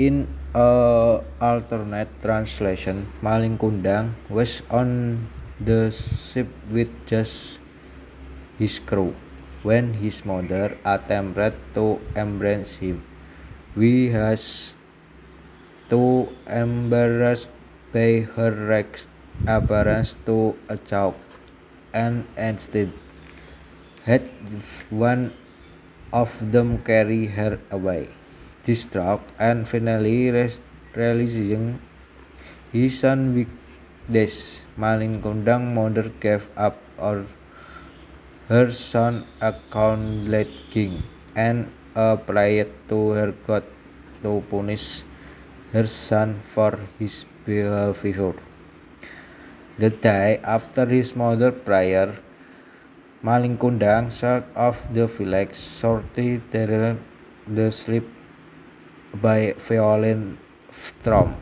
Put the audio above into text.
In a alternate translation, Maling Kundang was on the ship with just his crew when his mother attempted to embrace him. We was too embarrassed by her wrecked appearance to attack and instead had one of them carry her away. Distraught and finally realizing his son weakness, Maling Kundang mother gave up or her son a countless king and a prayer to her god to punish her son for his behavior. The day after his mother's prayer, Maling Kundang set off the village thereafter the sleep by violent storm.